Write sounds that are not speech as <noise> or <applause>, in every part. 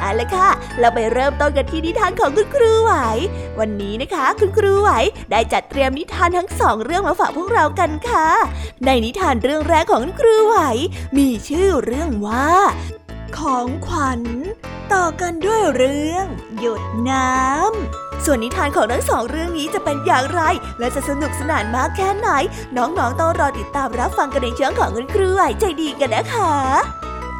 เอาละค่ะ เราไปเริ่มต้นกันที่นิทานของคุณครูไหว วันนี้นะคะ คุณครูไหวได้จัดเตรียมนิทานทั้งสองเรื่องมาฝากพวกเรากันค่ะ ในนิทานเรื่องแรกของคุณครูไหว มีชื่อเรื่องว่า ของขวัญ ต่อกันด้วยเรื่อง หยดน้ำส่วนนิทานของทั้งสองเรื่องนี้จะเป็นอย่างไร และจะสนุกสนานมากแค่ไหน น้องๆต้องรอติดตามรับฟังกันในช่วงของคุณครูไหวใจดีกันนะคะ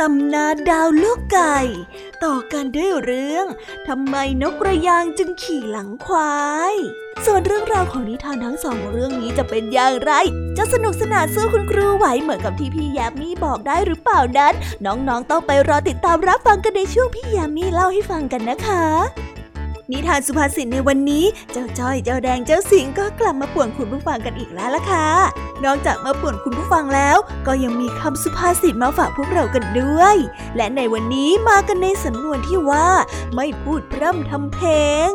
ตำนานดาวลูกไก่ ต่อกันด้วยเรื่องทำไมนกกระยางจึงขี่หลังควาย ส่วนเรื่องราวของนิทานทั้งสองเรื่องนี้จะเป็นอย่างไร จะสนุกสนานสู้คุณครูไหวเหมือนกับที่พี่แยมมี่บอกได้หรือเปล่านั้น น้องๆต้องไปรอติดตามรับฟังกันในช่วงพี่แยมมี่เล่าให้ฟังกันนะคะ นิทานสุภาษิตในวันนี้ เจ้าจ้อย เจ้าแดง เจ้าสิงก็กลับมาป่วนคุณผู้ฟังกันอีกแล้วล่ะค่ะ นอกจากมาป่วนคุณผู้ฟังแล้ว ก็ยังมีคำสุภาษิตมาฝากพวกเรากันด้วย และในวันนี้มากันในสำนวนที่ว่า ไม่พูดพร่ำทำเพลง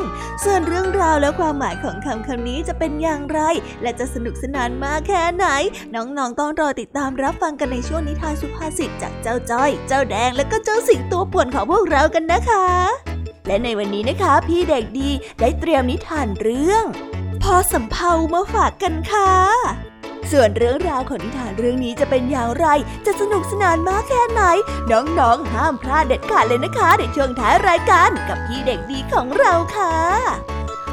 ส่วนเรื่องราวและความหมายของคำคำนี้จะเป็นอย่างไร และจะสนุกสนานมากแค่ไหน น้องๆต้องรอติดตามรับฟังกันในช่วงนิทานสุภาษิตจากเจ้าจ้อย เจ้าแดงและก็เจ้าสิงตัวป่วนของพวกเรากันนะคะ และในวันนี้นะคะ พี่เด็กดีได้เตรียมนิทานเรื่อง พอสำเภามาฝากกันค่ะ ส่วนเรื่องราวของนิทานเรื่องนี้จะเป็นอย่างไร จะสนุกสนานมากแค่ไหน น้องๆ ห้ามพลาดเด็ดขาดเลยนะคะในช่วงท้ายรายการกับพี่เด็กดีของเราค่ะ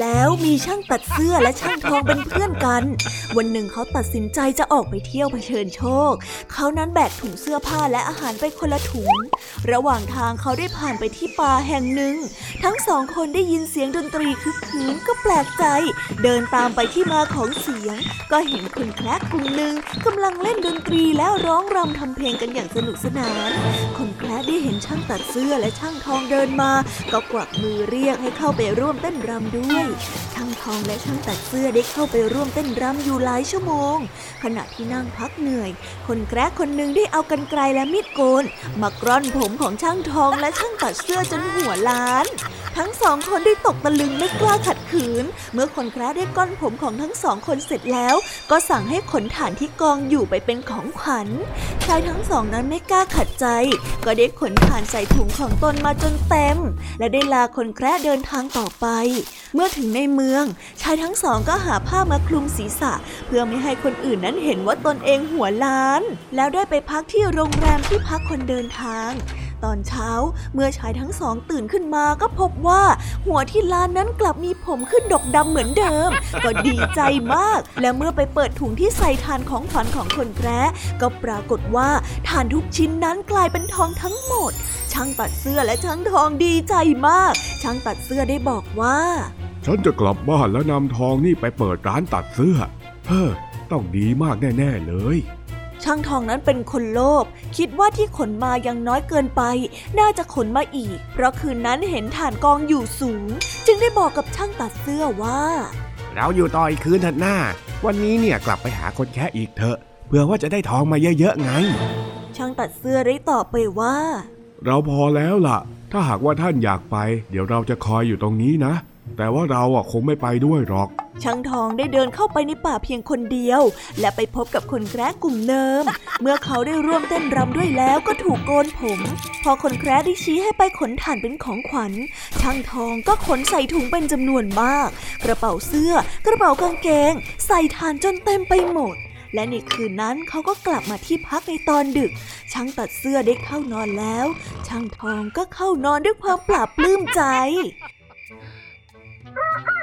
แล้วมีช่างตัดเสื้อและช่างทองเป็นเพื่อนกัน วันหนึ่งเขาตัดสินใจจะออกไปเที่ยวเผชิญโชค เขานั้นแบกถุงเสื้อผ้าและอาหารไปคนละถุง ระหว่างทางเขาได้ผ่านไปที่ป่าแห่งหนึ่ง ทั้งสองคนได้ยินเสียงดนตรีคึกคืนก็แปลกใจ เดินตามไปที่มาของเสียง ก็เห็นคนแคระกลุ่มหนึ่งกำลังเล่นดนตรีและร้องรำทำเพลงกันอย่างสนุกสนาน คนแคระได้เห็นช่างตัดเสื้อและช่างทองเดินมา ก็กวักมือเรียกให้เข้าไปร่วมเต้นรำด้วยช่างทองและช่างตัดเสื้อได้เข้าไปร่วมเต้นรำอยู่หลายชั่วโมง ขณะที่นั่งพักเหนื่อย คนแกระคนหนึ่งได้เอากันไกลและมีดโกนมากร่อนผมของช่างทองและช่างตัดเสื้อจนหัวล้าน ทั้งสองคนได้ตกตะลึงไม่กล้าขัดขืน เมื่อคนแคระได้ก้อนผมของทั้งสองคนเสร็จแล้ว ก็สั่งให้ขนฐานที่กองอยู่ไปเป็นของขวัญชายทั้งสองนั้นไม่กล้าขัดใจ ก็ได้ขนฐานใส่ถุงของตนมาจนเต็ม และได้ลาคนแคระเดินทางต่อไป เมื่อถึงในเมือง ชายทั้งสองก็หาผ้ามาคลุมศีรษะ เพื่อไม่ให้คนอื่นนั้นเห็นว่าตนเองหัวล้าน แล้วได้ไปพักที่โรงแรมที่พักคนเดินทาง ตอนเช้า เมื่อชายทั้งสองตื่นขึ้นมาก็พบว่า หัวที่ล้านนั้นกลับมีผมขึ้นดกดำเหมือนเดิม ก็ดีใจมาก และเมื่อไปเปิดถุงที่ใส่ทานของขวัญของคนแคระก็ปรากฏว่าทานทุกชิ้นนั้นกลายเป็นทองทั้งหมด ช่างตัดเสื้อและช่างทองดีใจมาก ช่างตัดเสื้อได้บอกว่า ฉันจะกลับบ้านแล้วนำทองนี่ไปเปิดร้านตัดเสื้อ เฮ้อต้องดีมากแน่ ๆ เลย ช่างทองนั้นเป็นคนโลภคิดว่าที่ขนมายังน้อยเกินไป น่าจะขนมาอีก เพราะคืนนั้นเห็นฐานกองอยู่สูง จึงได้บอกกับช่างตัดเสื้อว่า เราอยู่ต่ออีกคืนเถิดหน้า วันนี้เนี่ยกลับไปหาคนแค่อีกเถอะเพื่อว่าจะได้ทองมาเยอะๆไง ช่างตัดเสื้อได้ตอบไปว่า เราพอแล้วล่ะ ถ้าหากว่าท่านอยากไป เดี๋ยวเราจะคอยอยู่ตรงนี้นะ แต่ว่าเราอะคงไม่ไปด้วยหรอก ช่างทองได้เดินเข้าไปในป่าเพียงคนเดียว และไปพบกับคนแคระกลุ่มเดิม เมื่อเขาได้ร่วมเต้นรำด้วยแล้วก็ถูกโกนผม พอคนแคระได้ชี้ให้ไปขนถ่านเป็นของขวัญ ช่างทองก็ขนใส่ถุงเป็นจำนวนมาก กระเป๋าเสื้อ กระเป๋ากางเกง ใส่ถ่านจนเต็มไปหมดและในคืนนั้นเขาก็กลับมาที่พักในตอนดึก ช่างตัดเสื้อได้เข้านอนแล้ว ช่างทองก็เข้านอนด้วยความปลาบปลื้มใจ Ha <laughs> ha!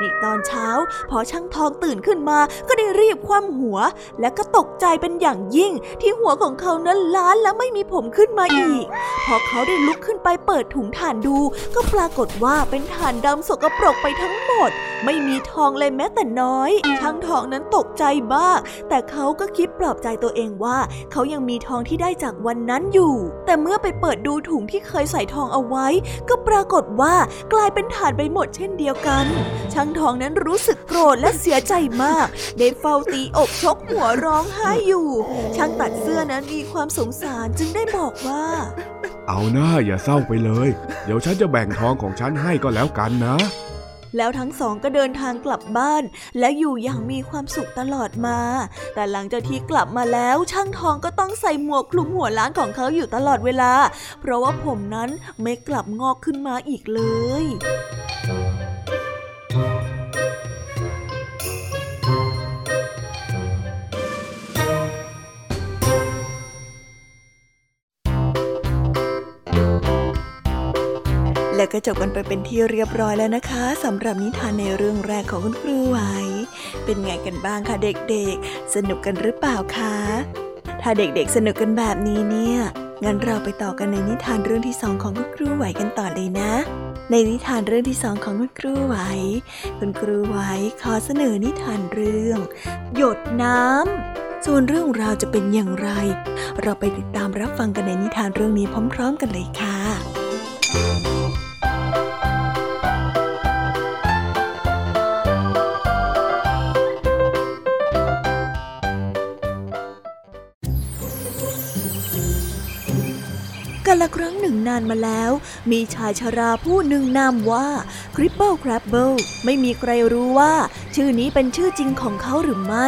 ในตอนเช้า พอช่างทองตื่นขึ้นมาก็ได้รีบคว่ำหัว และก็ตกใจเป็นอย่างยิ่ง ที่หัวของเขานั้นล้านและไม่มีผมขึ้นมาอีก พอเขาได้ลุกขึ้นไปเปิดถุงถ่านดู ก็ปรากฏว่าเป็นถ่านดำสกปรกไปทั้งหมด ไม่มีทองเลยแม้แต่น้อย ช่างทองนั้นตกใจมาก แต่เขาก็คิดปลอบใจตัวเองว่า เขายังมีทองที่ได้จากวันนั้นอยู่ แต่เมื่อไปเปิดดูถุงที่เคยใส่ทองเอาไว้ ก็ปรากฏว่ากลายเป็นถ่านไปหมดเช่นเดียวกัน ช่างทองนั้นรู้สึกโกรธและเสียใจมาก ได้เฝ้าตีอกชกหัวร้องไห้อยู่ ช่างตัดเสื้อนั้นมีความสงสารจึงได้บอกว่า เอาหน้าอย่าเศร้าไปเลย เดี๋ยวฉันจะแบ่งทองของฉันให้ก็แล้วกันนะแล้วทั้งสองก็เดินทางกลับบ้าน และอยู่อย่างมีความสุขตลอดมา แต่หลังจากที่กลับมาแล้วช่างทองก็ต้องใส่หมวกคลุมหัวล้านของเขาอยู่ตลอดเวลา เพราะว่าผมนั้นไม่กลับงอกขึ้นมาอีกเลย และก็จบกันไปเป็นที่เรียบร้อยแล้วนะคะสำหรับนิทานในเรื่องแรกของคุณครูไหว เป็นไงกันบ้างคะเด็กๆ สนุกกันหรือเปล่าคะ ถ้าเด็กๆสนุกกันแบบนี้เนี่ย งั้นเราไปต่อกันในนิทานเรื่องที่สองของคุณครูไหวกันต่อเลยนะ ในนิทานเรื่องที่สองของคุณครูไหว คุณครูไหวขอเสนอนิทานเรื่อง หยดน้ำ ส่วนเรื่องราวจะเป็นอย่างไร เราไปติดตามรับฟังกันในนิทานเรื่องนี้พร้อม ๆ กันเลยค่ะ ละครั้งหนึ่งนานมาแล้ว มีชายชราผู้หนึ่งนามว่าคริปเปิลคร b เบิลไม่มีใครรู้ว่า ชื่อนี้เป็นชื่อจริงของเขาหรือไม่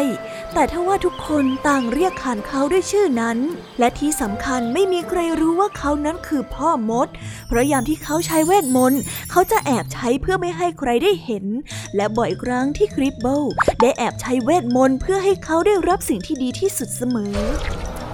แต่ถ้าว่าทุกคนต่างเรียกขานเขาด้วยชื่อนั้น และที่สำคัญไม่มีใครรู้ว่าเขานั้นคือพ่อมด เพราะยามที่เขาใช้เวทมนต์เขาจะแอบใช้เพื่อไม่ให้ใครได้เห็น และบ่อยครั้งที่คริปเบิลได้แอบใช้เวทมนต์เพื่อให้เขาได้รับสิ่งที่ดีที่สุดเสมอ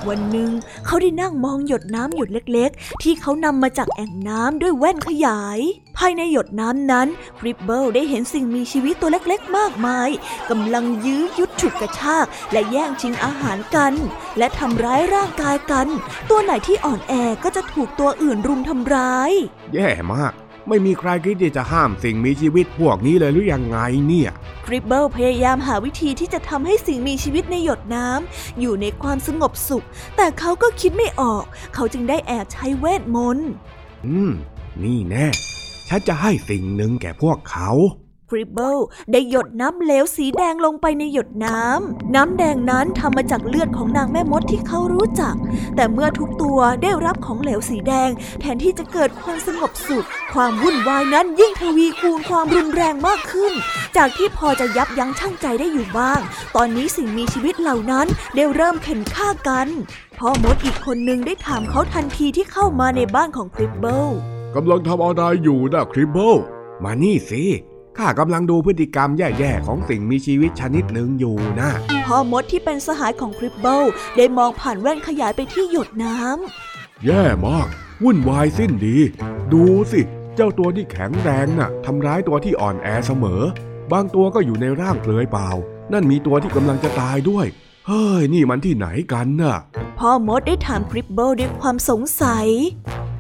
วันหนึ่ง เขาได้นั่งมองหยดน้ำหยดเล็กๆ ที่เขานำมาจากแอ่งน้ำด้วยแว่นขยาย ภายในหยดน้ำนั้นคริปเบิลได้เห็นสิ่งมีชีวิตตัวเล็กๆ มากมายกำลังยื้อยุดฉุดกระชาก และแย่งชิงอาหารกัน และทำร้ายร่างกายกัน ตัวไหนที่อ่อนแอก็จะถูกตัวอื่นรุมทำร้าย แย่มาก ไม่มีใครคิดที่จะห้ามสิ่งมีชีวิตพวกนี้เลยหรือยังไงเนี่ยคริปเบิลพยายามหาวิธีที่จะทำให้สิ่งมีชีวิตในหยดน้ำอยู่ในความสงบสุข แต่เขาก็คิดไม่ออก เขาจึงได้แอบใช้เวทมนต์ อืม นี่แน่ ฉันจะให้สิ่งหนึ่งแก่พวกเขา คริปเบิลได้หยดน้ำเหลวสีแดงลงไปในหยดน้ำ น้ำแดงนั้นทำมาจากเลือดของนางแม่มดที่เขารู้จัก แต่เมื่อทุกตัวได้รับของเหลวสีแดง แทนที่จะเกิดความสงบสุข ความวุ่นวายนั้นยิ่งทวีคูณความรุนแรงมากขึ้น จากที่พอจะยับยั้งชั่งใจได้อยู่บ้าง ตอนนี้สิ่งมีชีวิตเหล่านั้นได้เริ่มเข็นฆ่ากันพ่อมดอีกคนหนึ่งได้ถามเขาทันทีที่เข้ามาในบ้านของคริปเบิลกำลังทำอะไรอยู่นะคริปเบิลมานี่สิ ข้ากำลังดูพฤติกรรมแย่ๆของสิ่งมีชีวิตชนิดหนึ่งอยู่นะพ่อมดที่เป็นสหายของคริปเบิลได้มองผ่านแว่นขยายไปที่หยดน้ำแย่มาก วุ่นวายสิ้นดี ดูสิ เจ้าตัวที่แข็งแรงน่ะทำร้ายตัวที่อ่อนแอเสมอ บางตัวก็อยู่ในร่างเปลือยเปล่า นั่นมีตัวที่กำลังจะตายด้วย เฮ้ย นี่มันที่ไหนกันน่ะ พ่อมดได้ถามคริปเบิลด้วยความสงสัย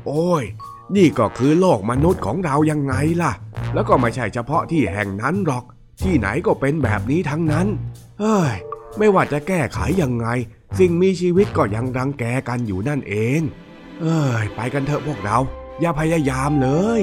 โอ้ย นี่ก็คือโลกมนุษย์ของเรายังไงล่ะ แล้วก็ไม่ใช่เฉพาะที่แห่งนั้นหรอก ที่ไหนก็เป็นแบบนี้ทั้งนั้น เฮ้ย ไม่ว่าจะแก้ไขยังไง สิ่งมีชีวิตก็ยังรังแกกันอยู่นั่นเอง เอ้ย ไปกันเถอะพวกเรา อย่าพยายามเลย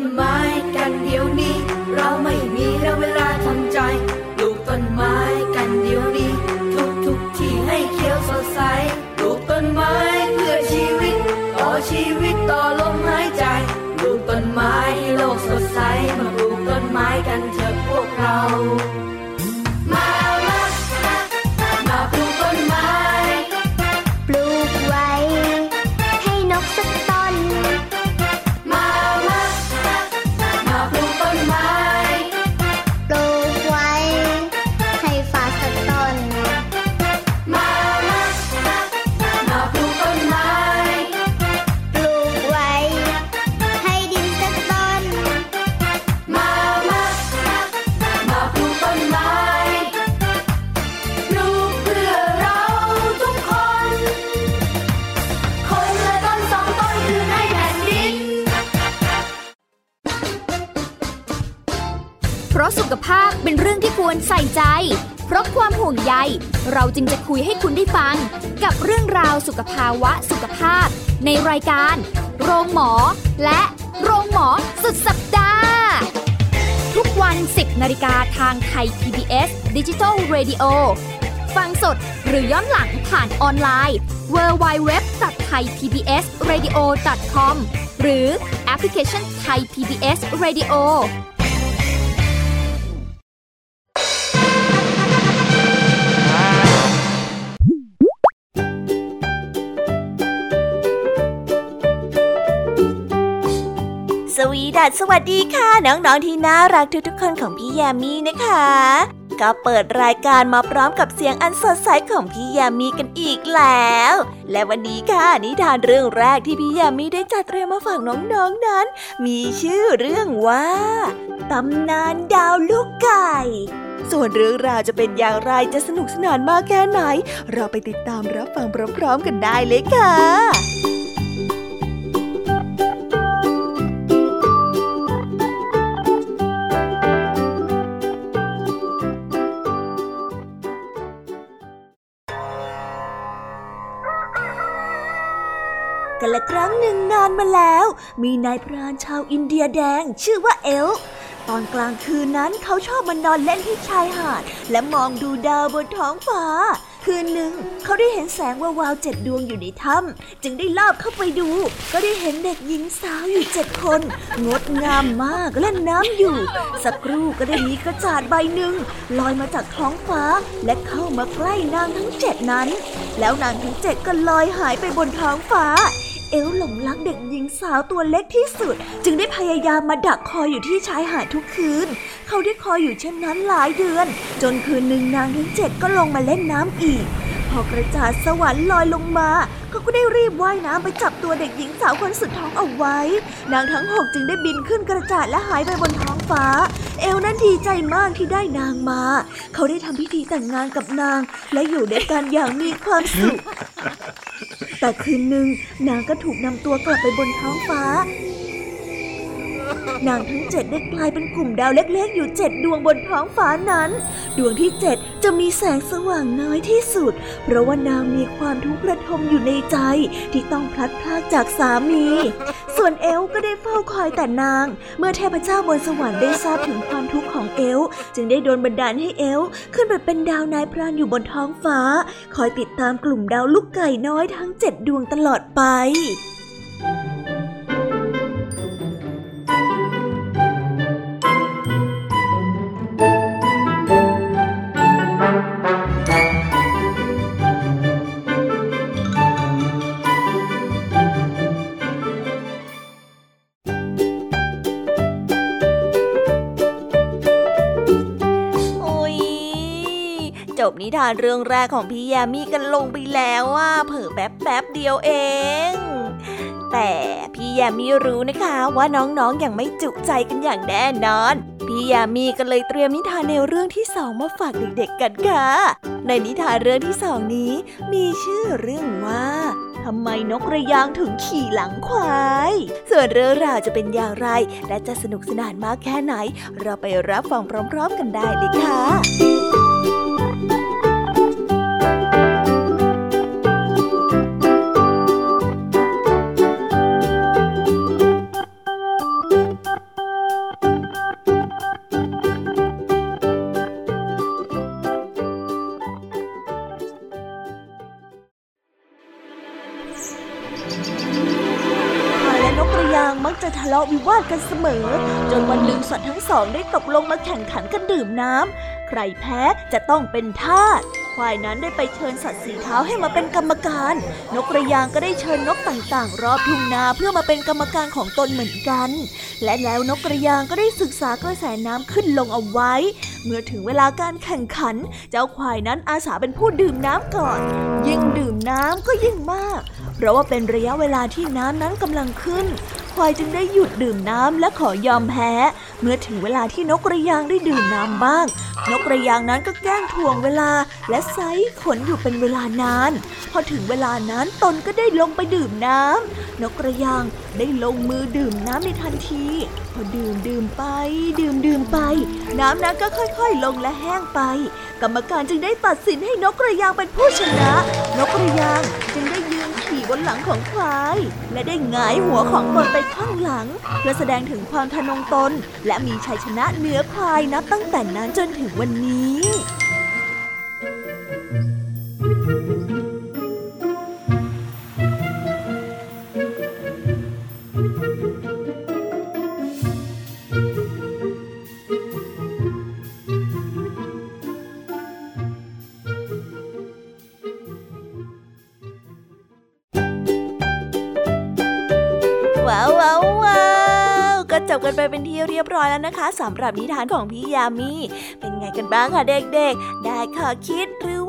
my โฟังสดหรือย้อนหลังผ่านออนไลน์ www.thaipbsradio.com หรือแอปพลิเคชัน Thai PBS Radio วีดัสสวัสดีค่ะ น้องๆที่น่ารักทุกๆคนของพี่แยมมี่นะคะ ก็เปิดรายการมาพร้อมกับเสียงอันสดใสของพี่แยมมี่กันอีกแล้ว และวันนี้ค่ะนิทานเรื่องแรกที่พี่แยมมี่ได้จัดเตรียมมาฝากน้องๆนนั้น มีชื่อเรื่องว่าตำนานดาวลูกไก่ส่วนเรื่องราวจะเป็นอย่างไรจะสนุกสนานมากแค่ไหน เราไปติดตามรับฟังพร้อมๆกันได้เลยค่ะ และครั้งหนึ่งนานมาแล้ว มีนายพรานชาวอินเดียแดง ชื่อว่าเอลตอนกลางคืนนั้นเขาชอบมานอนเล่นที่ชายหาด และมองดูดาวบนท้องฟ้า คืนหนึ่งเขาได้เห็นแสงวาวาวเจ็ดดวงอยู่ในถ้ำจึงได้ลอบเข้าไปดู ก็ได้เห็นเด็กหญิงสาวอยู่เจ็ดคน งดงามมากเล่นน้ำอยู่ สักครู่ก็ได้มีกระจาดใบหนึ่งลอยมาจากท้องฟ้า และเข้ามาใกล้นางทั้งเจ็ดนั้น แล้วนางทั้งเจ็ดก็ลอยหายไปบนท้องฟ้า เอลหลงรักเด็กหญิงสาวตัวเล็กที่สุด จึงได้พยายามมาดักคอยอยู่ที่ชายหาดทุกคืน เขาได้คอยอยู่เช่นนั้นหลายเดือน จนคืนหนึ่งนางทั้งเจ็ดก็ลงมาเล่นน้ำอีก พอกระจาดสวรรค์ลอยลงมา เขาก็ได้รีบว่ายน้ำไปจับตัวเด็กหญิงสาวคนสุดท้องเอาไว้ นางทั้งหกจึงได้บินขึ้นกระจาดและหายไปบนท้องฟ้า เอลนั้นดีใจมากที่ได้นางมา เขาได้ทำพิธีแต่งงานกับนาง และอยู่ด้วยกันอย่างมีความสุข แต่คืนหนึ่งนางก็ถูกนำตัวกลับไปบนท้องฟ้า นางทั้งเจ็ดได้กลายเป็นกลุ่มดาวเล็กๆ อยู่เจ็ดดวงบนท้องฟ้านั้น ดวงที่เจ็ดจะมีแสงสว่างน้อยที่สุด เพราะว่านางมีความทุกข์ระทมอยู่ในใจที่ต้องพลัดพรากจากสามี ส่วนเอลก็ได้เฝ้าคอยแต่นาง เมื่อเทพเจ้าบนสวรรค์ได้ทราบถึงความทุกข์ของเอล จึงได้โดนบันดาลให้เอลขึ้นไปเป็นดาวนายพรานอยู่บนท้องฟ้า คอยติดตามกลุ่มดาวลูกไก่น้อยทั้งเจ็ดดวงตลอดไป ทานเรื่องแรกของพี่ยามีกันลงไปแล้วว่าเผอแป๊บแป๊บเดียวเอง แต่พี่ยามีรู้นะคะว่าน้องๆออย่างไม่จุใจกันอย่างแน่นอน พี่ยามีก็เลยเตรียมนิทานแนวเรื่องที่สองมาฝากเด็กๆกันค่ะ ในนิทานเรื่องที่สองนี้ มีชื่อเรื่องว่าทำไมนกกระยางถึงขี่หลังควาย ส่วนเรื่องราวจะเป็นอย่างไร และจะสนุกสนานมากแค่ไหน เราไปรับฟังพร้อม ๆ กันได้เลยค่ะ จะทะเลาะวิวาทกันเสมอ จนวันหนึ่งสัตว์ทั้งสองได้ตกลงมาแข่งขันกันดื่มน้ำใครแพ้จะต้องเป็นทาสควายนั้นได้ไปเชิญสัตว์สีเท้าให้มาเป็นกรรมการ นกกระยางก็ได้เชิญนกต่างๆ รอบทุ่งนาเพื่อมาเป็นกรรมการของตนเหมือนกัน และแล้วนกกระยางก็ได้ศึกษากระแสน้ำขึ้นลงเอาไว้ เมื่อถึงเวลาการแข่งขัน เจ้าควายนั้นอาสาเป็นผู้ดื่มน้ำก่อน ยิ่งดื่มน้ำก็ยิ่งมาก เพราะว่าเป็นระยะเวลาที่น้ำนั้นกำลังขึ้น ควายจึงได้หยุดดื่มน้ำและขอยอมแพ้ เมื่อถึงเวลาที่นกกระยางได้ดื่มน้ำบ้าง นกกระยางนั้นก็แกล้งทวงเวลา และไซขนอยู่เป็นเวลานาน พอถึงเวลานั้นตนก็ได้ลงไปดื่มน้ำนกกระยางได้ลงมือดื่มน้ำในทันที พอดื่มดื่มไป ดื่มดื่มไป น้ำนั้นก็ค่อยๆ ลงและแห้งไป กรรมการจึงได้ตัดสินให้นกกระยางเป็นผู้ชนะ นกกระยางจึงได้ บนหลังของควาย และได้หงายหัวของตนไปข้างหลัง เพื่อแสดงถึงความทะนงตน และมีชัยชนะเหนือควายนับตั้งแต่นั้นจนถึงวันนี้ ยบร้อยแล้วนะคะสำหรับนิทานของพี่ยามีเป็นไงกันบ้างคะเด็กๆ ได้ข้อคิดหรือ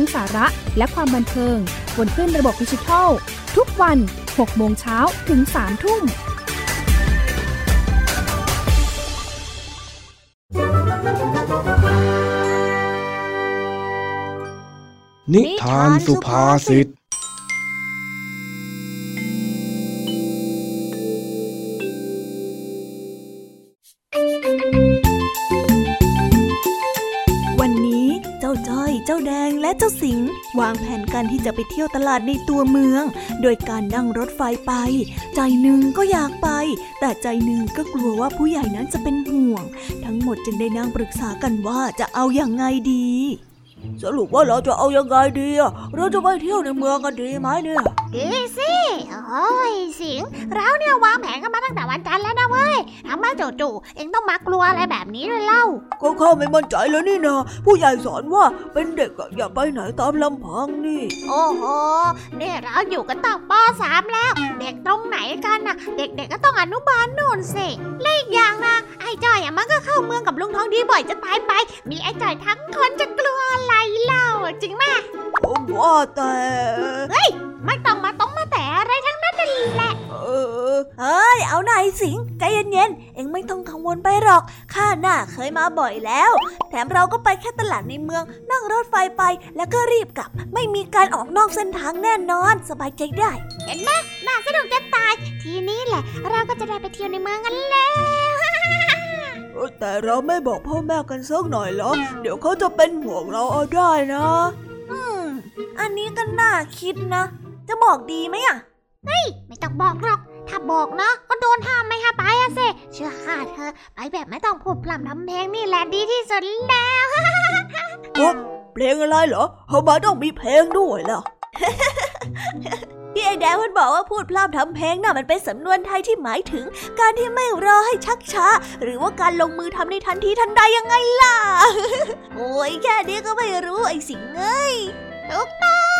ทั้งสาระและความบันเทิง บนขึ้นระบบดิจิทัล ทุกวัน 6 โมงเช้าถึง 3 ทุ่ม นิทานสุภาษิต จ้าสิงห์วางแผนกันที่จะไปเที่ยวตลาดในตัวเมือง โดยการนั่งรถไฟไป ใจหนึ่งก็อยากไป แต่ใจหนึ่งก็กลัวว่าผู้ใหญ่นั้นจะเป็นห่วง ทั้งหมดจึงได้นั่งปรึกษากันว่าจะเอาอย่างไงดี สรุปว่าเราจะเอายังไงดีอะเราจะไปเที่ยวในเมืองกันดีไหมเนี่ย ดีสิ โอ้ยสิง เราเนี่ยวางแผนกันมาตั้งแต่วันจันทร์แล้วนะเว้ยทำไมจู่ๆเอ็งต้องมากลัวอะไรแบบนี้ด้วยเล่า ก็ข้าไม่มั่นใจแล้วนี่นะผู้ใหญ่สอนว่าเป็นเด็กอะอย่าไปไหนตามลำพังนี่ โอ้โห เนี่ยเราอยู่กันตั้งปสามแล้ว เด็กตรงไหนกันนะเด็กๆก็ต้องอนุบาลนู่นสิและอีกอย่างนะไอ้จอยอะมันก็เข้าเมืองกับลุงทองดีบ่อยจะตายไป มีไอ้จอยทั้งคนจะกลัว อะไรเล่าจริงไหมผมว่าแต่ไม่ต้องมาต้องมาแต่อะไรทั้งนั้นนั่นแหละเออเฮ้ยเอาหน่อยสิงใจเย็นๆเอ็งไม่ต้องกังวลไปหรอกข้าน่าเคยมาบ่อยแล้ว แถมเราก็ไปแค่ตลาดในเมือง นั่งรถไฟไปแล้วก็รีบกลับ ไม่มีการออกนอกเส้นทางแน่นอน สบายใจได้ เห็นไหมน่าสนุกจะตาย ทีนี้แหละ เราก็จะได้ไปเที่ยวในเมืองกันแล้ว แต่เราไม่บอกพ่อแม่กันสักหน่อยเหรอ เดี๋ยวเขาจะเป็นห่วงเราเอาได้นะ อืม อันนี้ก็น่าคิดนะ จะบอกดีไหมอะไม่ต้องบอกหรอก ถ้าบอกนะ ก็โดนห้ามไม่ให้ไปอะเซเชื่อข้าเธอะไปแบบไม่ต้องพูดพร่ำทำเพลงนี่แหละดีที่สุดแล้วเพลงอะไรเหรอทำไมต้องมีเพลงด้วยล่ะ พี่ไอแดงมันบอกว่าพูดพร่ำทำเพลงน่ะมันเป็นสำนวนไทยที่หมายถึง การที่ไม่รอให้ชักช้า หรือว่าการลงมือทำในทันทีทันใดยังไงล่ะ โอ้ยแค่นี้ก็ไม่รู้ไอสิงเอ้ยถูกต้อง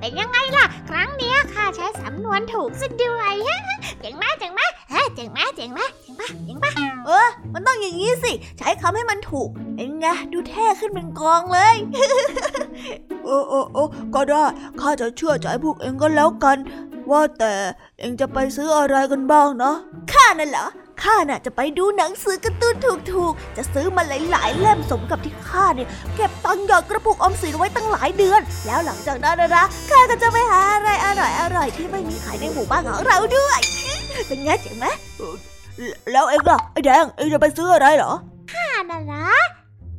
เป็นยังไงล่ะ ครั้งเนี้ยข้าใช้สำนวนถูกซะด้วยเจ๋งไหมเจ๋งไหมเฮ้ยเจ๋งไหมเจ๋งไหมเจ๋งปะเจ๋งปะเออ มันต้องอย่างนี้สิ ใช้คำให้มันถูกเอ็งไงดูเท่ขึ้นเป็นกองเลยเออเออเออก็ได้ข้าจะเชื่อใจพวกเอ็งก็แล้วกัน ว่าแต่เอ็งจะไปซื้ออะไรกันบ้างนะข้าน่ะเหรอ ข้าน่ะจะไปดูหนังสือการ์ตูนถูกๆ จะซื้อมาหลายๆเล่มสมกับที่ข้าเนี่ยเก็บตังค์หยอดกระปุกออมสินไว้ตั้งหลายเดือน แล้วหลังจากนั้นนะข้าก็จะไปหาอะไรอร่อยๆที่ไม่มีขายในหมู่บ้านของเราด้วย เป็นไงเจ๋งไหมแล้วเอ็งล่ะไอ้แดงเอ็งจะไปซื้ออะไรเหรอข้าน่ะเหรอ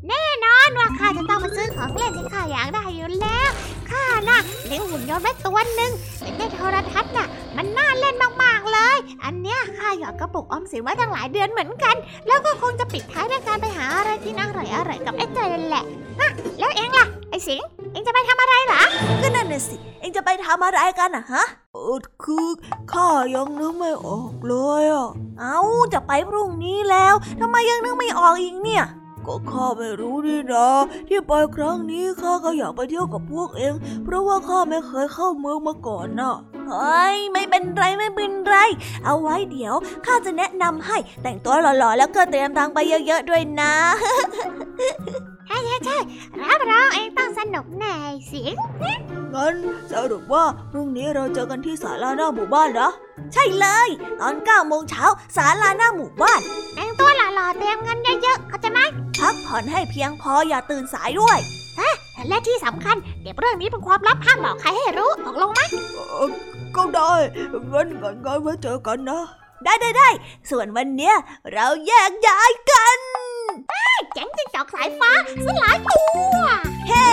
แน่นอนว่าข้าจะต้องไปซื้อของเล่นที่ข้าอยากได้อยู่แล้วข้าน่ะเลี้ยงหุ่นยนต์ไว้ตัวหนึ่ง เนโทรทัศน์น่ะมันน่าเล่นมากๆเลย อันเนี้ยข้าหยอดกระปุกออมสินไว้ตั้งหลายเดือนเหมือนกัน แล้วก็คงจะปิดท้ายด้วยการไปหาอะไรที่น่าอร่อยอร่อยกับไอ้เจนแหละฮะแล้วเอ็งล่ะ ไอ้สิง เอ็งจะไปทำอะไรหรอ ก็นั่นน่ะสิ เอ็งจะไปทำอะไรกันอะฮะเออคือข้ายังนึกไม่ออกเลยอะเอ้าจะไปพรุ่งนี้แล้วทำไมยังนึกไม่ออกอีกเนี่ย ก็ข้าไม่รู้นี่นะที่ไปครั้งนี้ข้าก็อยากไปเที่ยวกับพวกเอง เพราะว่าข้าไม่เคยเข้าเมืองมาก่อนน่ะเฮ้ยไม่เป็นไรไม่เป็นไร เอาไว้เดี๋ยวข้าจะแนะนำให้แต่งตัวหล่อๆ แล้วก็เตรียมตังไปเยอะๆด้วยนะ ใช่ใช่ใช่รับรองเอ็งต้องสนุกแน่ไอ้สิงห์งั้นสรุปว่าพรุ่งนี้เราเจอกันที่ศาลาหน้าหมู่บ้านนะ ใช่เลย ตอน9โมงเช้าศาลาหน้าหมู่บ้าน แต่งตัวหล่อๆเตรียมเงินเยอะๆเข้าใจไหมพักผ่อนให้เพียงพออย่าตื่นสายด้วยและที่สำคัญเก็บเรื่องนี้เป็นความลับห้ามบอกใครให้รู้ตกลงไหมก็ได้งั้นงั้นงั้นไว้เจอกันนะ ได้ได้ได้ส่วนวันเนี้ยเราแยกย้ายกัน แก๊งจิงจอกสายฟ้าสลายตัว เฮ้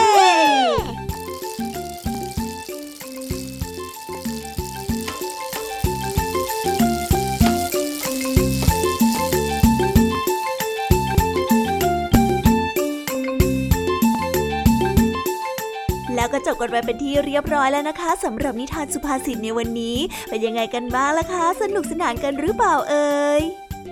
แล้วก็จบกันไปเป็นที่เรียบร้อยแล้วนะคะสำหรับนิทานสุภาษิตในวันนี้ เป็นยังไงกันบ้างล่ะคะ สนุกสนานกันหรือเปล่าเอ่ย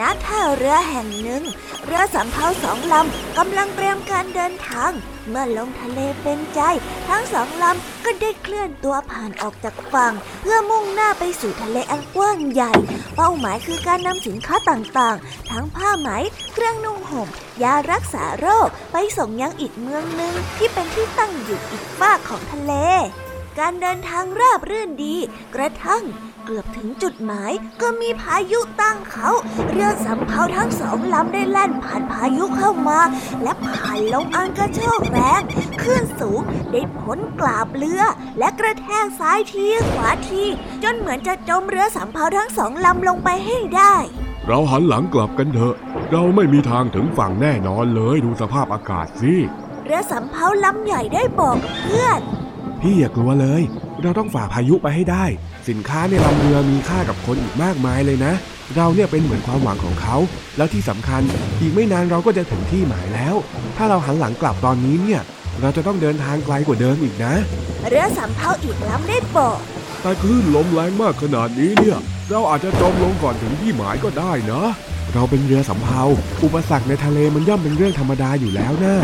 ณท่าเรือแห่งหนึ่ง เรือสำเภาสองลำกำลังเตรียมการเดินทาง เมื่อลงทะเลเป็นใจ ทั้งสองลำก็ได้เคลื่อนตัวผ่านออกจากฝั่ง เพื่อมุ่งหน้าไปสู่ทะเลอันกว้างใหญ่ เป้าหมายคือการนำสินค้าต่างๆ ทั้งผ้าไหม เครื่องนุ่งห่ม ยารักษาโรค ไปส่งยังอีกเมืองหนึ่งที่เป็นที่ตั้งอยู่อีกฝากของทะเล การเดินทางราบรื่นดี กระทั่ง เกือบถึงจุดหมาย ก็มีพายุตั้งเขา เรือสำเภาทั้งสองลำได้แล่นผ่านพายุเข้ามา และผ่านลมอันกระโชกแรงคลื่นสูงได้พ้นกลาบเรือ และกระแทกซ้ายทีขวาทีจนเหมือนจะจมเรือสำเภาทั้งสองลำลงไปให้ได้ เราหันหลังกลับกันเถอะ เราไม่มีทางถึงฝั่งแน่นอนเลยดูสภาพอากาศสิเรือสำเภาลำใหญ่ได้บอกเพื่อนพี่อย่ากลัวเลย เราต้องฝ่าพายุไปให้ได้ สินค้าในลำเรือมีค่ากับคนอีกมากมายเลยนะ เราเนี่ยเป็นเหมือนความหวังของเขา แล้วที่สำคัญอีกไม่นานเราก็จะถึงที่หมายแล้ว ถ้าเราหันหลังกลับตอนนี้เนี่ย เราจะต้องเดินทางไกลกว่าเดิมอีกนะ เรือสำเภาอีกลำได้บอกแต่คลื่นลมแรงมากขนาดนี้เนี่ย เราอาจจะจมลงก่อนถึงที่หมายก็ได้นะ เราเป็นเรือสำเภา อุปสรรคในทะเลมันย่อมเป็นเรื่องธรรมดาอยู่แล้วนะ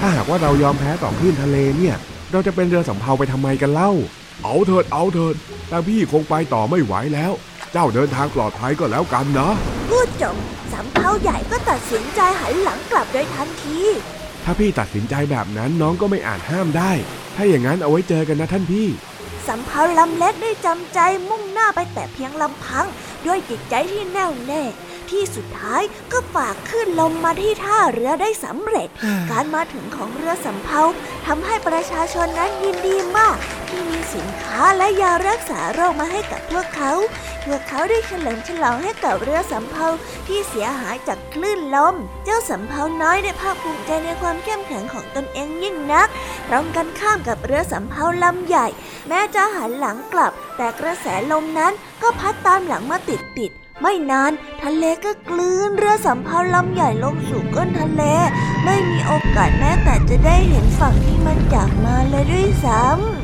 ถ้าหากว่าเรายอมแพ้ต่อคลื่นทะเลเนี่ย เราจะเป็นเรือสำเภาไปทำไมกันเล่า เอาเถิดเอาเถิด แต่พี่คงไปต่อไม่ไหวแล้ว เจ้าเดินทางปลอดภัยก็แล้วกันนะพูดจบสำเภาใหญ่ก็ตัดสินใจหันหลังกลับโดยทันที ถ้าพี่ตัดสินใจแบบนั้นน้องก็ไม่อาจห้ามได้ ถ้าอย่างนั้นเอาไว้เจอกันนะท่านพี่สำเภาลำเล็กได้จำใจมุ่งหน้าไปแต่เพียงลำพัง ด้วยจิตใจที่แน่วแน่ ที่สุดท้ายก็ฝากขึ้นลมมาที่ท่าเรือได้สำเร็จ การมาถึงของเรือสำเภาทำให้ประชาชนนั้นยินดีมากที่มีสินค้าและยารักษาโรคมาให้กับพวกเขาพวกเขาได้เฉลิมฉลองให้กับเรือสำเภาที่เสียหายจากคลื่นลม เจ้าสำเภาน้อยได้ภาคภูมิใจในความเข้มแข็งของตนเองยิ่งนักตรงกันข้ามกับเรือสำเภาลำใหญ่ แม้จะหันหลังกลับ แต่กระแสลมนั้นก็พัดตามหลังมาติดติดๆ ไม่นานทะเลก็กลืนเรือสำเภาลำใหญ่ลงสู่ก้นทะเล ไม่มีโอกาสแม้แต่จะได้เห็นฝั่งที่มันจากมาเลยด้วยซ้ำ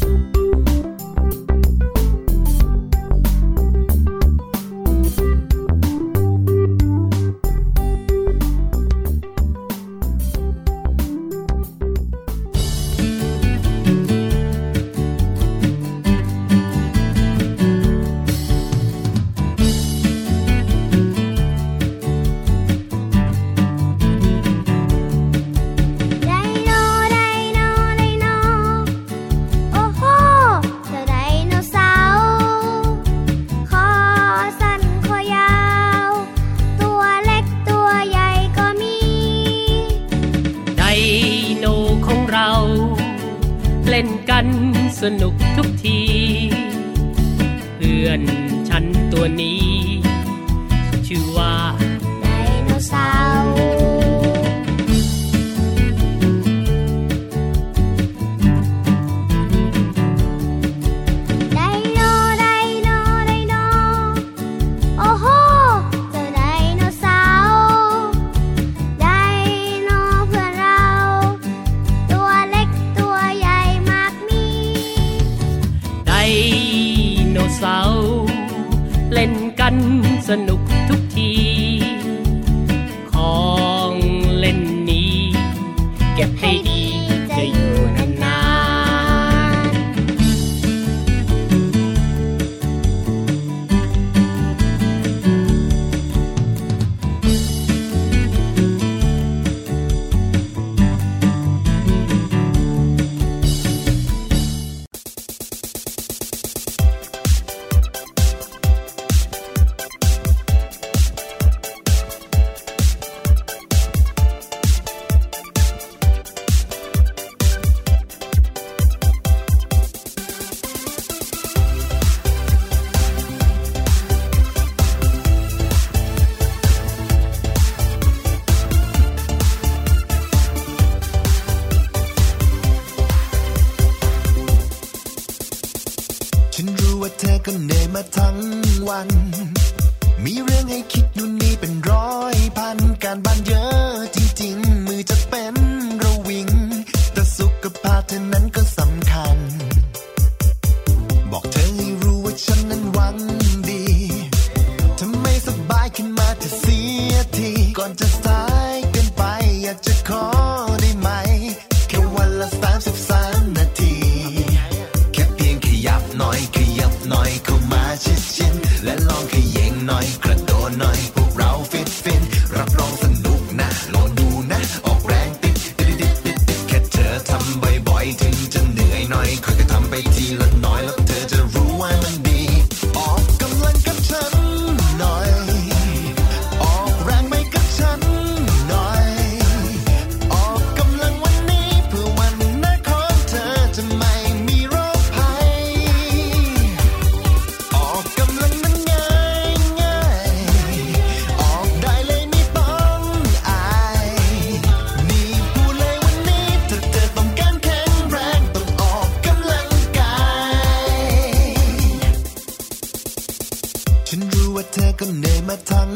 เธอก็เหนื่อยมาทั้ง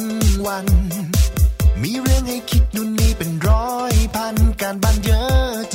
วัน มีเรื่องให้คิดนู่นนี่เป็นร้อยพันการบ้านเยอะ